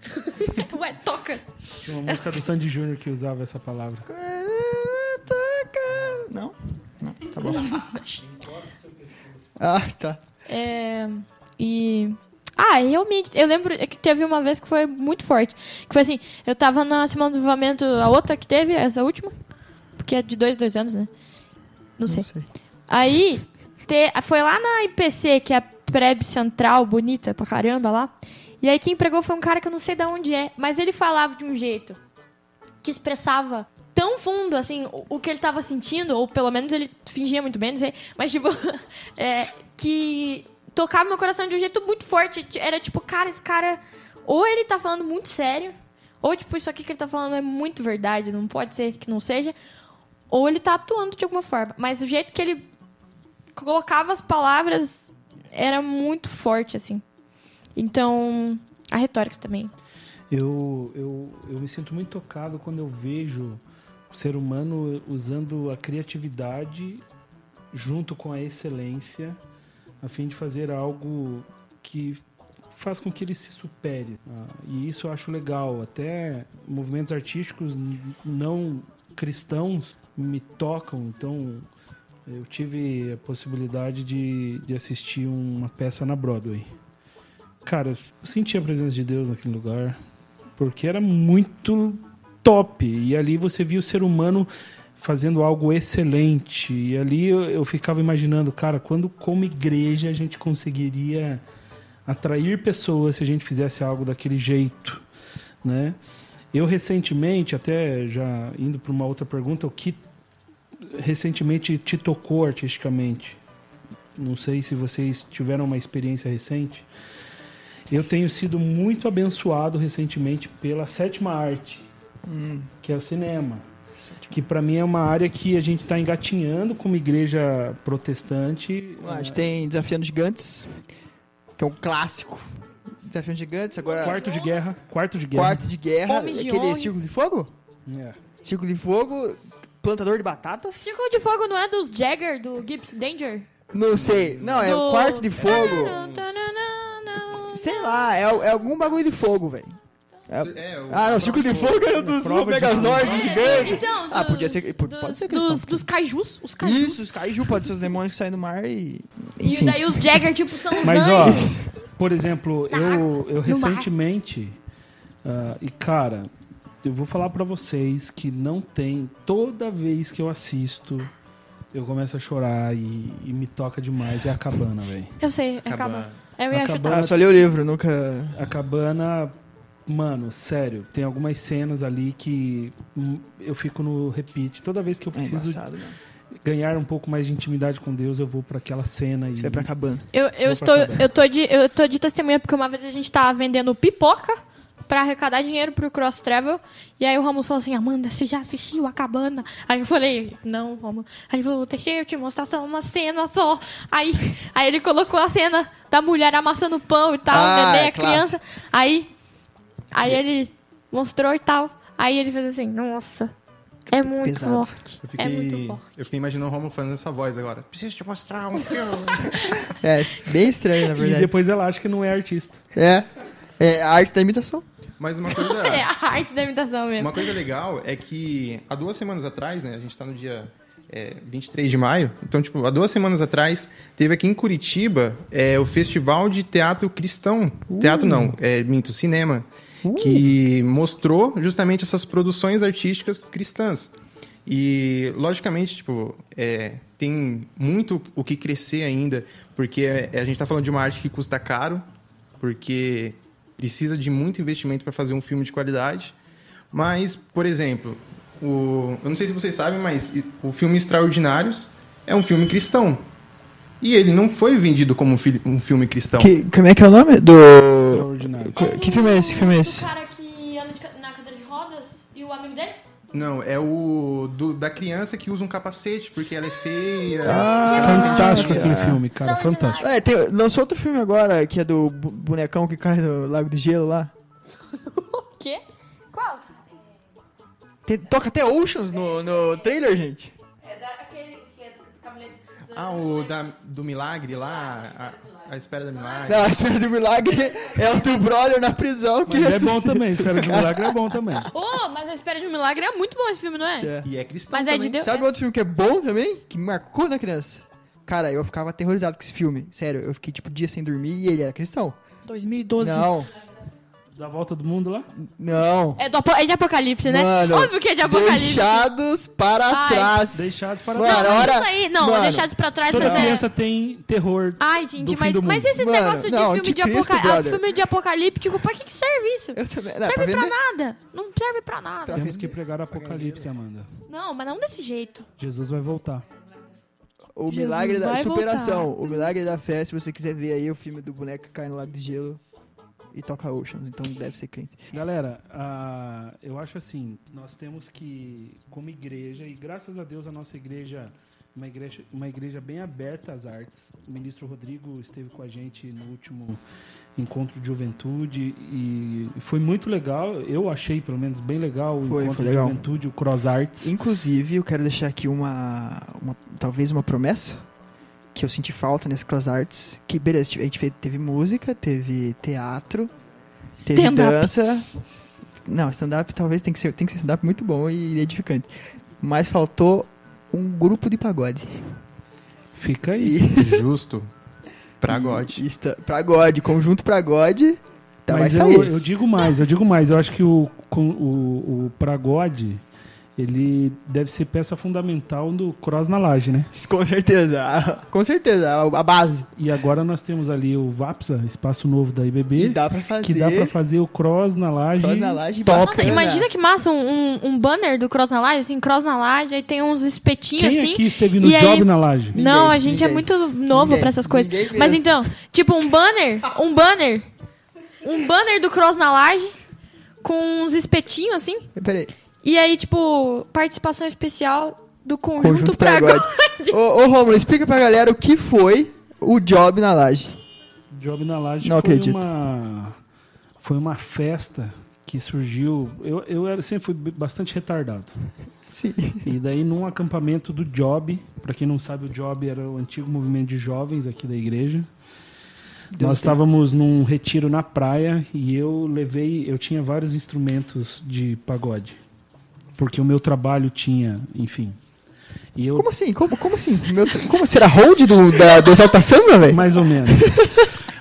ué, toca. Tinha uma música do Sandy Júnior que usava essa palavra. Não? Não, tá bom. Ah, tá. É, e. Ah, realmente, eu lembro que teve uma vez que foi muito forte. Que foi assim, eu tava na semana do desenvolvimento, a outra que teve, essa última, porque é de dois, dois anos, né? Não sei. Aí, te- foi lá na IPC, que é a Preb Central, bonita pra caramba lá. E aí quem pregou foi um cara que eu não sei de onde é, mas ele falava de um jeito que expressava tão fundo, assim, o, que ele tava sentindo, ou pelo menos ele fingia muito bem, não sei, mas tipo, é, que tocava meu coração de um jeito muito forte. Era tipo, cara, esse cara, ou ele tá falando muito sério, ou tipo, isso aqui que ele tá falando é muito verdade, não pode ser que não seja, ou ele tá atuando de alguma forma. Mas o jeito que ele colocava as palavras era muito forte, assim. Então, a retórica também. Eu, eu, eu me sinto muito tocado quando eu vejo o ser humano usando a criatividade junto com a excelência a fim de fazer algo que faz com que ele se supere. Ah, e isso eu acho legal. Até movimentos artísticos não cristãos me tocam. Então, eu tive a possibilidade de, de assistir uma peça na Broadway. Cara, eu senti a presença de Deus naquele lugar. Porque era muito top. E ali você via o ser humano fazendo algo excelente. E ali eu, eu ficava imaginando, cara, quando como igreja a gente conseguiria atrair pessoas se a gente fizesse algo daquele jeito, né? Eu recentemente, até já indo para uma outra pergunta, o que recentemente te tocou artisticamente? Não sei se vocês tiveram uma experiência recente. Eu tenho sido muito abençoado recentemente pela sétima arte, que é o cinema. Que para mim é uma área que a gente está engatinhando como igreja protestante. Lá, a gente tem Desafiando Gigantes, que é um clássico. Desafiando Gigantes, agora Quarto de guerra, quarto de guerra. quarto de guerra, de aquele. Círculo de Fogo? É. Círculo de Fogo, Plantador de Batatas? Círculo de Fogo não é dos Jagger, do Gibbs Danger? Não sei, não, é o Do- Quarto de Fogo. Sei lá, é, é algum bagulho de fogo, velho. É, o- Ah, o Círculo de Fogo era dos Megazord fogo. gigante. Então, Ah, podia ser- pode dos, ser dos, dos kaijus, os kaijus. Isso, os kaiju pode ser os demônios que saem do mar e... E Enfim. daí os Jagger, tipo, são os Mas ó, anjos. por exemplo, Na eu, eu recentemente ah, e cara, eu vou falar pra vocês que não tem toda vez que eu assisto eu começo a chorar e, e me toca demais é a cabana, velho. Eu sei, é Acaba- acaba. Eu ia Acaba- chutar. Ah, só li o livro, nunca... A cabana, mano, sério, tem algumas cenas ali que hum, eu fico no repeat. Toda vez que eu É preciso né? ganhar um pouco mais de intimidade com Deus, eu vou pra aquela cena e Você vai pra cabana. Eu, eu, estou, pra cabana. eu, tô de, eu tô de testemunha porque uma vez a gente tava vendendo pipoca pra arrecadar dinheiro pro Cross Travel. E aí o Romulo falou assim, Amanda, você já assistiu a cabana? Aí eu falei, não, Romulo. Aí ele falou, deixa eu te mostrar só uma cena só. Aí, aí ele colocou a cena da mulher amassando pão e tal, Ah, o neném, é a criança. Aí, aí ele mostrou e tal. Aí ele fez assim, nossa, é muito Pesado. forte. Eu É muito fiquei, forte. eu fiquei imaginando o Romulo fazendo essa voz agora. Preciso te mostrar um filme. É, bem estranho, na e verdade. depois ela acha que não é artista. É, é a arte da imitação. Mas uma coisa, É a arte da imitação mesmo. uma coisa legal é que há duas semanas atrás, né? A gente tá no dia é, 23 de maio. Então, tipo, há duas semanas atrás, teve aqui em Curitiba é, o Festival de Teatro Cristão. Teatro não, é, minto, cinema. Que mostrou justamente essas produções artísticas cristãs. E, logicamente, tipo, é, tem muito o que crescer ainda, porque é, a gente está falando de uma arte que custa caro, porque precisa de muito investimento para fazer um filme de qualidade. Mas, por exemplo, o, eu não sei se vocês sabem, mas o filme Extraordinários é um filme cristão. E ele não foi vendido como um, fi- um filme cristão. Que, como é que é o nome? Do. Extraordinário. Que- que filme é esse? Que filme é esse? cara que anda de na cadeira de rodas e o amigo dele? Não, é o do- da criança que usa um capacete porque ela é feia. Ah, Fantástico aquele filme, cara. Fantástico. É, tem, lançou outro filme agora, que é do bonecão que cai no Lago de Gelo lá. O quê? Tem- toca até Oceans no, no trailer, gente. É daquele que é do Cavaleiro de Ah, o da, do milagre lá, a, a espera da milagre. Não, a Espera do Milagre é o do brother na prisão. Que Mas é bom ressuscita. também, Espera de Milagre é bom também. Ô, mas a Espera de um Milagre é muito bom esse filme, não é? É. E é cristão Mas é de. Deus. Sabe outro filme que é bom também? Que me marcou na criança? Cara, eu ficava aterrorizado com esse filme. Sério, eu fiquei tipo dia sem dormir e ele era cristão. 2012. Não, Da volta do mundo lá? não. É, do é de Apocalipse, né? Mano, Óbvio que é de Apocalipse. Deixados para Ai. trás. Deixados para Mano, Não, hora- isso aí, não, Mano, deixados pra trás, Toda mas é... criança tem terror. Ai, do gente, fim mas, mas esses Mano, negócios de não, filme de, anticristo, apoca... ah, filme de apocalíptico, pra que que serve isso? Eu também. Não, serve pra pra vender. nada. Não serve pra nada. Temos que pregar Apocalipse, Amanda. Não, mas não desse jeito. Jesus vai voltar. O Jesus milagre da superação. voltar. O milagre da fé, se você quiser ver aí o filme do boneco que cai no lago de gelo e toca Oceans, então deve ser crente. Galera, ah, eu acho assim, nós temos que, como igreja, e graças a Deus a nossa igreja, uma igreja, uma igreja bem aberta às artes. O ministro Rodrigo esteve com a gente no último encontro de juventude e foi muito legal. Eu achei, pelo menos, bem legal o Foi, encontro foi de legal. juventude, o Cross Arts. Inclusive, eu quero deixar aqui uma, uma talvez uma promessa que eu senti falta nesse Cross Arts, que beleza, a gente fez- teve música, teve teatro, teve Stand-up. dança. Não, stand-up talvez tem que ser, tem que ser stand-up muito bom e edificante. Mas faltou um grupo de pagode. Fica aí. E, Justo. Pra God. e esta- Pagode, conjunto pagode, tá, vai Mas sair. eu, eu digo mais, eu digo mais. Eu acho que o, com- o, o Pragode, ele deve ser peça fundamental do Cross na Laje, né? Com certeza, com certeza, a, base. E agora nós temos ali o VAPSA, espaço novo da IBB, dá pra fazer. que dá pra fazer o Cross na Laje. Cross na laje top. Nossa, imagina que massa um, um, banner do Cross na Laje, assim, Cross na Laje, aí tem uns espetinhos Quem assim. aqui esteve no e aí- Job na Laje? Não, Ninguém, a gente é ninguém. muito novo Ninguém, pra essas coisas. Mas então, tipo um banner, um banner, um banner do Cross na Laje com uns espetinhos assim. Peraí, E aí, tipo, participação especial do conjunto, conjunto Pragode. pagode. ô, ô, Romulo, explica pra galera o que foi o job na laje. Job na Laje Não foi acredito. uma foi uma festa que surgiu. Eu, eu era, sempre fui bastante retardado. Sim. E daí, num acampamento do Job, pra quem não sabe, o Job era o antigo movimento de jovens aqui da igreja. Deus Nós estávamos num retiro na praia e eu levei, eu tinha vários instrumentos de pagode. Porque o meu trabalho tinha, enfim. E eu Como assim? Como, como assim? Meu, como será hold do, da, do Exalta Samba, velho? mais ou menos.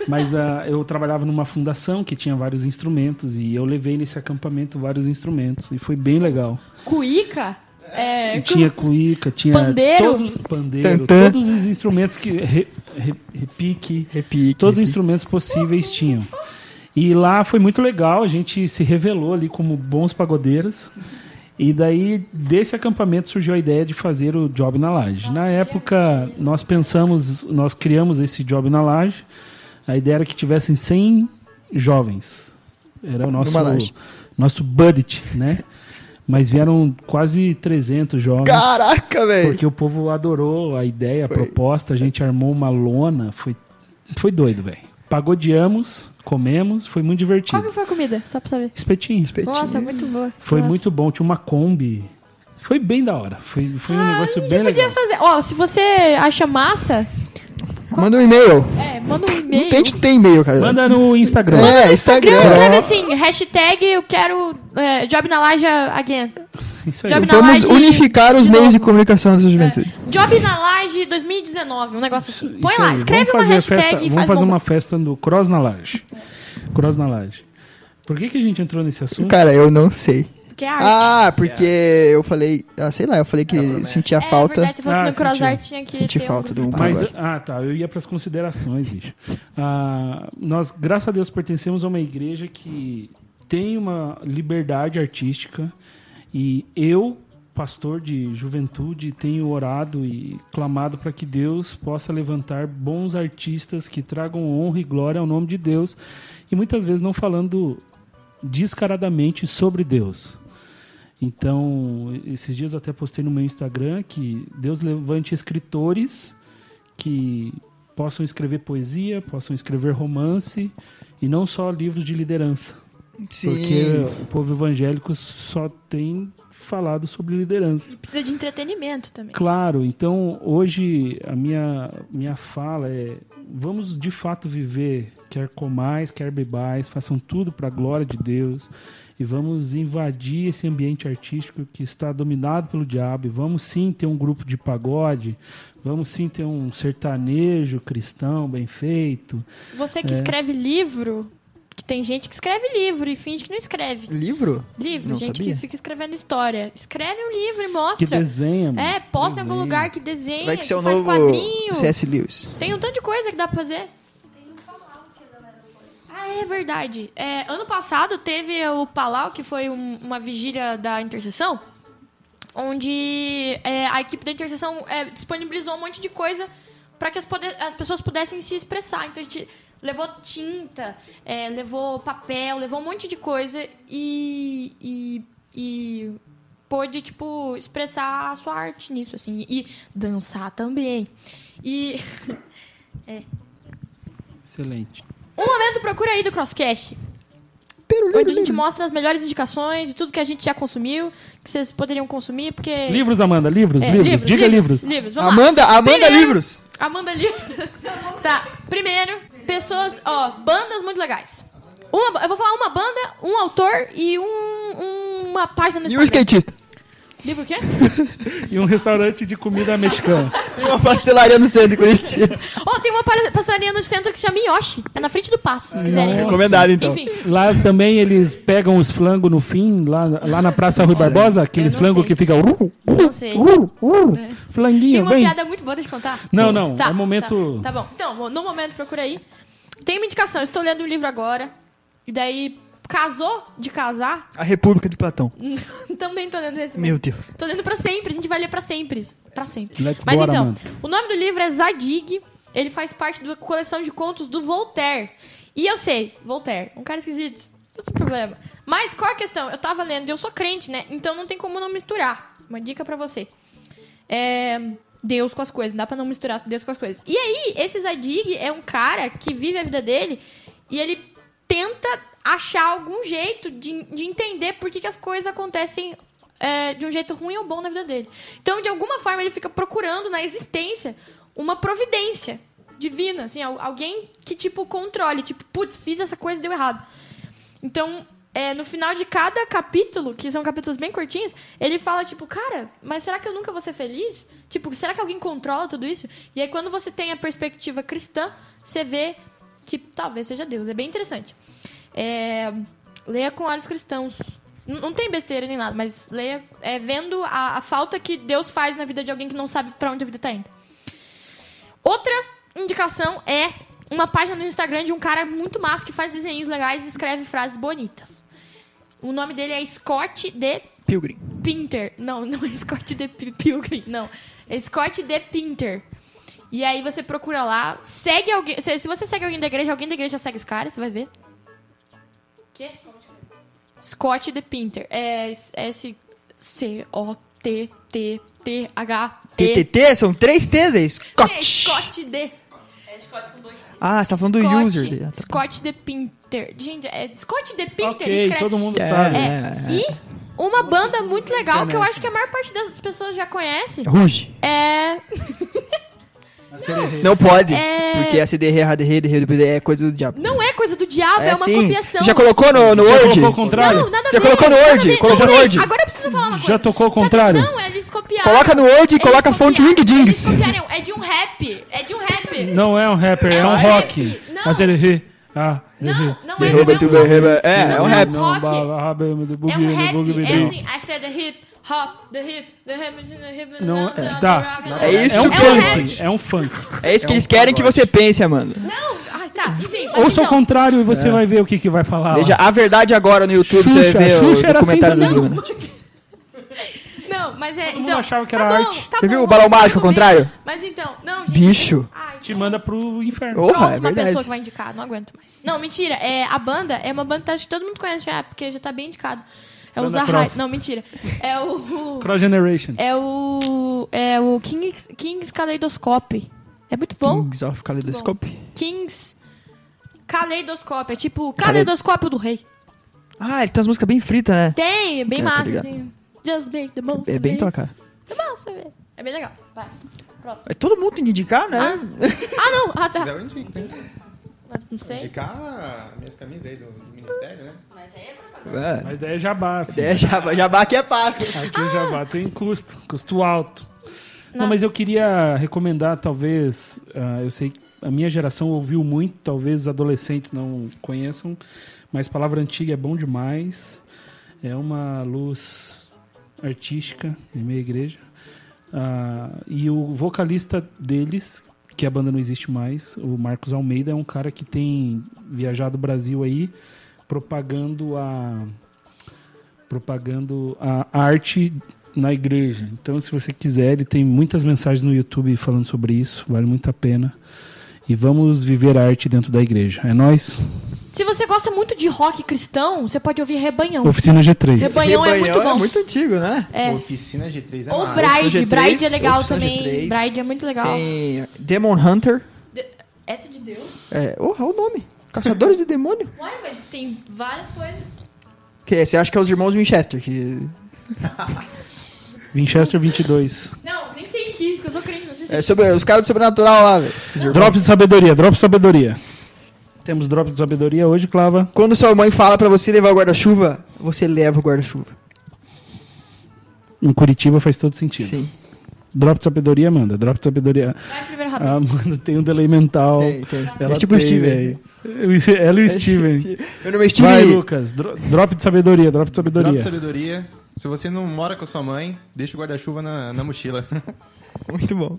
Mas ah, eu trabalhava numa fundação que tinha vários instrumentos e eu levei nesse acampamento vários instrumentos e foi bem legal. Cuíca? É, tinha cuíca, tinha Pandeiro? todos pandeiro, Tantã. todos os instrumentos que re, re- repique, Repique. todos os repique. instrumentos possíveis tinham. E lá foi muito legal, a gente se revelou ali como bons pagodeiros. E daí, desse acampamento, surgiu a ideia de fazer o Job na Laje. Na época, nós pensamos, nós criamos esse Job na Laje. A ideia era que tivessem 100 jovens. Era o nosso, nosso budget, né? Mas vieram quase 300 jovens. Caraca, velho. Porque o povo adorou a ideia, a Foi. proposta. A gente armou uma lona. Foi, foi doido, velho. Pagodiamos, comemos, foi muito Qual divertido. que foi a comida? Só pra saber. Espetinho. Espetinho. Nossa, muito boa. Foi Nossa. muito bom. Tinha uma Kombi. Foi bem da hora. Foi, foi um negócio bem Podia legal. fazer. Ó, se você acha massa, Manda um e-mail. é, manda um Não e-mail. tem, tem e-mail, cara. Manda no Instagram. É, Instagram. Escreve assim, hashtag eu quero é, job na laje again. Isso aí. Job Vamos laje unificar os meios de comunicação dessa juventude. Job na Laje 2019, um negócio assim. Põe Isso lá, aí. escreve vamos uma hashtag festa, e Vamos faz fazer bomba. uma festa do Cross na Laje. Cross na Laje. Por que, que a gente entrou nesse assunto? Cara, eu não sei. Que é arte. Ah, porque eu falei. Ah, sei lá, eu falei que sentia é falta. verdade, você falou Ah, que no. CrossArt tinha que Senti ter falta um de um. Mas, ah, tá. Eu ia para as considerações, bicho. Ah, nós, graças a Deus, pertencemos a uma igreja que tem uma liberdade artística e eu, pastor de juventude, tenho orado e clamado para que Deus possa levantar bons artistas que tragam honra e glória ao nome de Deus e muitas vezes não falando descaradamente sobre Deus. Então, esses dias eu até postei no meu Instagram que Deus levante escritores que possam escrever poesia, possam escrever romance e não só livros de liderança. Porque o povo evangélico só tem falado sobre liderança. Precisa de entretenimento também. Claro, então hoje a minha, minha fala é: vamos de fato viver, quer comais, quer bebais, façam tudo para a glória de Deus e vamos invadir esse ambiente artístico que está dominado pelo diabo. E vamos sim ter um grupo de pagode, vamos sim ter um sertanejo cristão bem feito. Você É. que escreve livro, que tem gente que escreve livro e finge que não escreve. Livro? Livro, Não gente sabia. que fica escrevendo história. Escreve um livro e Que mostra. desenha. mano. É, posta em algum Desenha. lugar que desenha, Vai que ser o faz novo quadrinho. C.S. Lewis. Tem um tanto de coisa que dá pra fazer. Ah, é verdade. É, ano passado teve o Palau, que foi um- uma vigília da intercessão, onde é, a equipe da intercessão é, disponibilizou um monte de coisa para que as, pode- as pessoas pudessem se expressar. Então a gente levou tinta, é, levou papel, levou um monte de coisa e, e, e pôde, tipo, expressar a sua arte nisso, assim. E dançar também. E... Excelente. Um momento procura aí do Crosscast. Onde a gente mostra as melhores indicações de tudo que a gente já consumiu, que vocês poderiam consumir, porque. Livros, Amanda, livros, É, livros, diga livros. Livros, lá. Amanda, Amanda Primeiro- Livros. Amanda Livros. tá, primeiro, pessoas, ó, bandas muito legais. Uma, eu vou falar uma banda, um autor e um, uma página no E um Instagram. skatista. Livro o quê? E um restaurante de comida mexicana. E uma pastelaria no centro de Curitiba. Ó, tem uma pa- passarinha no centro que chama Yoshi. É na frente do passo, se quiserem. Nossa. Recomendado, então. Enfim, Lá também eles pegam os flangos no fim, lá, lá na Praça Rui Barbosa, aqueles não flangos sei. que ficam. Uh, não sei. uh, uh, Tem Flanguinho, uma vem. piada muito boa, deixa eu contar. Não, não, Tá, é momento. Tá, tá bom. Então, no momento, procura aí. Tem uma indicação, eu estou lendo um livro agora. E daí, casou de casar, A República de Platão. também tô lendo esse Meu mesmo. Deus. Tô lendo pra sempre, a gente vai ler pra sempre. Pra sempre. Let's Mas então, o nome do livro é Zadig. Ele faz parte da coleção de contos do Voltaire. E eu sei, Voltaire, um cara esquisito, não tem problema. Mas qual a questão? Eu tava lendo e eu sou crente, né? Então não tem como não misturar. Uma dica pra você. É, Deus com as coisas, não dá pra não misturar Deus com as coisas. E aí, esse Zadig é um cara que vive a vida dele e ele tenta achar algum jeito de, de entender por que, que as coisas acontecem é, de um jeito ruim ou bom na vida dele. Então, de alguma forma, ele fica procurando na existência uma providência divina, assim, al- alguém que, tipo, controle, tipo, putz, fiz essa coisa e deu errado. Então, é, no final de cada capítulo, que são capítulos bem curtinhos, ele fala, tipo, cara, mas será que eu nunca vou ser feliz? Tipo, será que alguém controla tudo isso? E aí, quando você tem a perspectiva cristã, você vê que talvez seja Deus. É bem interessante. É, leia com olhos cristãos. N- Não tem besteira nem nada, mas leia é, vendo a, a falta que Deus faz na vida de alguém que não sabe pra onde a vida tá indo. Outra indicação é uma página no Instagram de um cara muito massa que faz desenhos legais e escreve frases bonitas. O nome dele é Scott de Pilgrim. Pinter. Não, não é Scott de Pi- Pilgrim, não. É Scott de Pinter. E aí você procura lá, segue alguém. Se, se você segue alguém da igreja, alguém da igreja segue esse cara, você vai ver. Quê? Scott de Pinter. É S-C-O-T-T-T-H-E. TTT são três T's aí. É Scott. Scott de. É Scott com dois T. Ah, você tá falando do user dele. Ah, tá. Scott de Pinter. Gente, é Scott de Pinter. Ok, escreve- todo mundo É, sabe. É. E uma banda muito legal que eu acho que a maior parte das pessoas já conhece Ruge. é. Não pode. É. Porque a CDR, ADR, DR, DPD é coisa do diabo. Não é coisa do diabo, é, É uma sim. copiação. Já colocou no, no Já Word? colocou ao contrário? Não, nada a ver. colocou no nada a Word? ver. Colocou Não, no peraí, Word? Agora eu preciso falar uma Já coisa. tocou Sabe- contrário? Não, eles copiaram. Coloca no Word e Eles coloca a fonte copiaram- Wing Dings. Eles copiaram. É de um rap. É de um rap. Não é um rapper, é, É um um rock. rap. Não. Mas ele ri. Ah. Não, não é, Derruba, não é um reba. É, é Não um é rap. um rock. É É um rap. É assim, I said the hip, hop, the hip, the hip, the hip. Não, the- tá. the- É isso, É um É um funk, é um funk. É isso que É um eles querem que você pense, Amanda. Não, ai, tá, enfim. Ouça então, contrário e você vai ver o que, que vai falar. Veja lá. a verdade agora no YouTube, você Xuxa, vai ver Xuxa o documentário assim também. Luna. Não, mas é. mundo então, achava que tá era bom, arte. Tá Você bom, viu o balão mágico ao contrário? Mas então, não, gente. Bicho. Ai, Te manda pro inferno. Porra, é próxima verdade. pessoa que vai indicar, não aguento mais. Não, mentira. É, a banda é uma banda que acho que todo mundo conhece já, porque já tá bem indicado. É o Banda Zahai. Cross. Não, mentira. É o. Cross Generation. É o. É o Kings, Kings Kaleidoscope. É muito bom. Kings of Kaleidoscope. Kings Kaleidoscope. É tipo Kaleidoscópio do Rei. Ah, ele tem umas músicas bem fritas, né? Tem, é bem É, tô massa, ligado. assim. Just make the most É of bem it. tua cara. É massa, velho. É bem legal. Vai. Próximo. Mas todo mundo tem que indicar, né? Ah, não. Ah, tá. Quiser eu indico, né? Não sei. Indicar minhas camisas aí do, do ministério, né? É. Mas daí é jabá. filho. É, jabá, jabá aqui é papo. Aqui o jabá tem custo, custo alto. Não, mas eu queria recomendar, talvez, ah, eu sei que a minha geração ouviu muito, talvez os adolescentes não conheçam, mas Palavra Antiga é bom demais. É uma luz artística em meia igreja. Ah, e o vocalista deles, que a banda não existe mais, o Marcos Almeida, é um cara que tem viajado o Brasil aí propagando a propagando a arte na igreja. Então, se você quiser, ele tem muitas mensagens no YouTube falando sobre isso, vale muito a pena. E vamos viver a arte dentro da igreja. É nós. Se você gosta muito de rock cristão, você pode ouvir Rebanhão. Oficina G3. Rebanhão é muito bom. é muito antigo, né? É. Oficina G3 é Ou massa. Bride. G3, Bride é legal Oficina também. G3. Bride é muito legal. Tem Demon Hunter. Essa é de Deus? É, oh, é o nome. Caçadores de demônio. Uai, mas tem várias coisas. Que é, você acha que é os irmãos Winchester, que... Winchester 22. Não, nem sei o que é isso, porque eu sou crente, não sei se É sobre, os caras do Sobrenatural lá, velho. Os irmãos. Drop de sabedoria, drop de sabedoria. Temos drop de sabedoria hoje, Clava. Quando sua mãe fala pra você levar o guarda-chuva, você leva o guarda-chuva. Em Curitiba faz todo sentido. Sim. Drop de sabedoria, Amanda. Drop de sabedoria. Vai primeiro A rápido. Amanda tem um delay mental. Tem, tem. Ela é tipo o tem, Steven. velho. Ela e o Steven. Meu nome é Steven. Vai, Lucas. Dro- Drop de sabedoria, drop de Drop sabedoria. de sabedoria. Se você não mora com a sua mãe, deixa o guarda-chuva na, na mochila. Muito bom.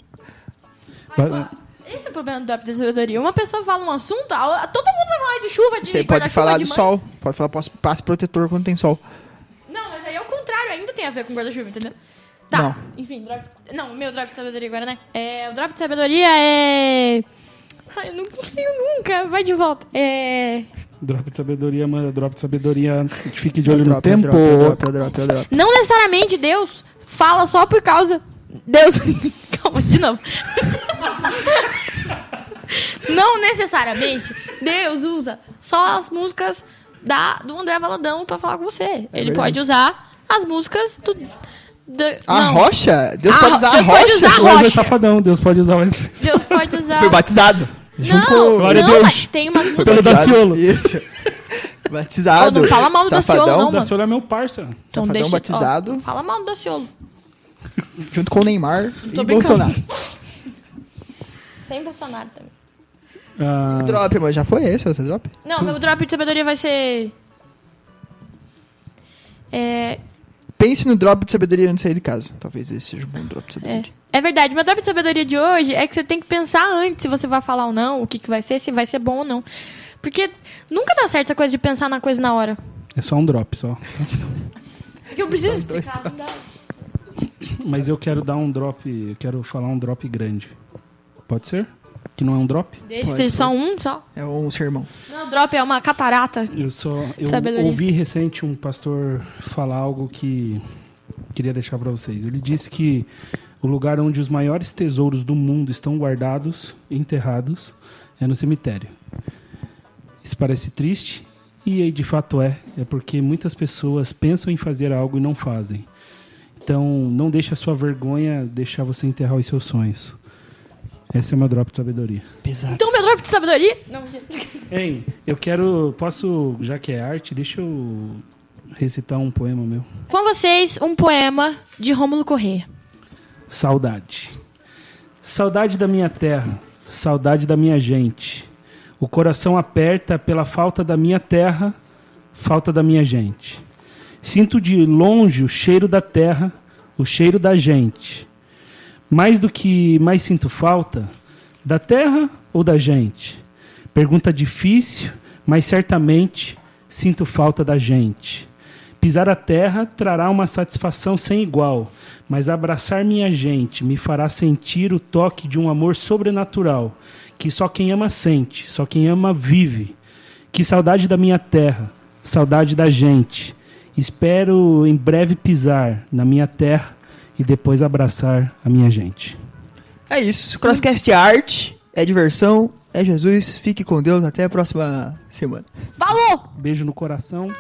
Ai, ó, Esse é o problema do Drop de Sabedoria. Uma pessoa fala um assunto, a- todo mundo vai falar de chuva, de Você pode falar de sol. Pode falar passe- protetor quando tem sol. Não, mas aí é o contrário, ainda tem a ver com guarda-chuva, entendeu? Tá, Não. enfim, drop... Não, o meu drop de sabedoria agora, né? É, o drop de sabedoria é... Ai, eu não consigo nunca, vai de volta. É... Drop de sabedoria, Amanda. Drop de sabedoria. Fique de Eu olho no drop, eu tempo. drop, eu drop, eu drop, eu drop. Não necessariamente Deus fala só por causa... Deus... Calma, de novo. Não necessariamente Deus usa só as músicas da, do André Valadão pra falar com você. Ele verdade. pode usar as músicas do... do- A não. rocha? Deus A pode ro- usar a Deus pode rocha? usar a O Wesley rocha. Safadão. Deus pode usar o Wesley. Deus pode usar... Foi batizado. Junto não, com- Glória a não, Deus. mas tem umas músicas... Pelo Daciolo. Isso. batizado. Ô, não fala mal do Daciolo, Safadão, não, O Daciolo é meu parça. Então Safadão deixa- batizado. ó, fala mal do Daciolo. Junto com o Neymar e brincando. Bolsonaro. Sem Bolsonaro também. Ah, Drop, mas já foi esse outro drop? Não, meu drop de sabedoria vai ser... É, Pense no drop de sabedoria antes de sair de casa. Talvez esse seja um bom drop de é, sabedoria. é verdade. Meu drop de sabedoria de hoje é que você tem que pensar antes se você vai falar ou não, o que, que vai ser, se vai ser bom ou não. Porque nunca dá certo essa coisa de pensar na coisa na hora. é só um drop, só. Porque eu preciso explicar. não dá. Mas eu quero dar um drop. Eu quero falar um drop grande. Pode ser? Que não é um drop? Deixa ser só um, só. É um sermão. Não, drop é uma catarata. Eu só. Eu Sabedoria. ouvi recente um pastor falar algo que queria deixar para vocês. Ele disse que o lugar onde os maiores tesouros do mundo estão guardados, enterrados, é no cemitério. Isso parece triste e de fato é. É porque muitas pessoas pensam em fazer algo e não fazem. Então, não deixe a sua vergonha deixar você enterrar os seus sonhos. Esse é o meu drop de sabedoria. Pesado. Então, meu drop de sabedoria. Não. Hein, eu quero. Posso, já que é arte, deixa eu recitar um poema meu. Com vocês, um poema de Rômulo Corrêa. Saudade. Saudade da minha terra, saudade da minha gente. O coração aperta pela falta da minha terra, falta da minha gente. Sinto de longe o cheiro da terra, o cheiro da gente. Mais do que mais sinto falta, da terra ou da gente? Pergunta difícil, mas certamente sinto falta da gente. Pisar a terra trará uma satisfação sem igual, mas abraçar minha gente me fará sentir o toque de um amor sobrenatural, que só quem ama sente, só quem ama vive. Que saudade da minha terra, saudade da gente. Espero em breve pisar na minha terra e depois abraçar a minha gente. É isso. Crosscast é arte, é diversão, é Jesus. Fique com Deus. Até a próxima semana. Falou! Beijo no coração.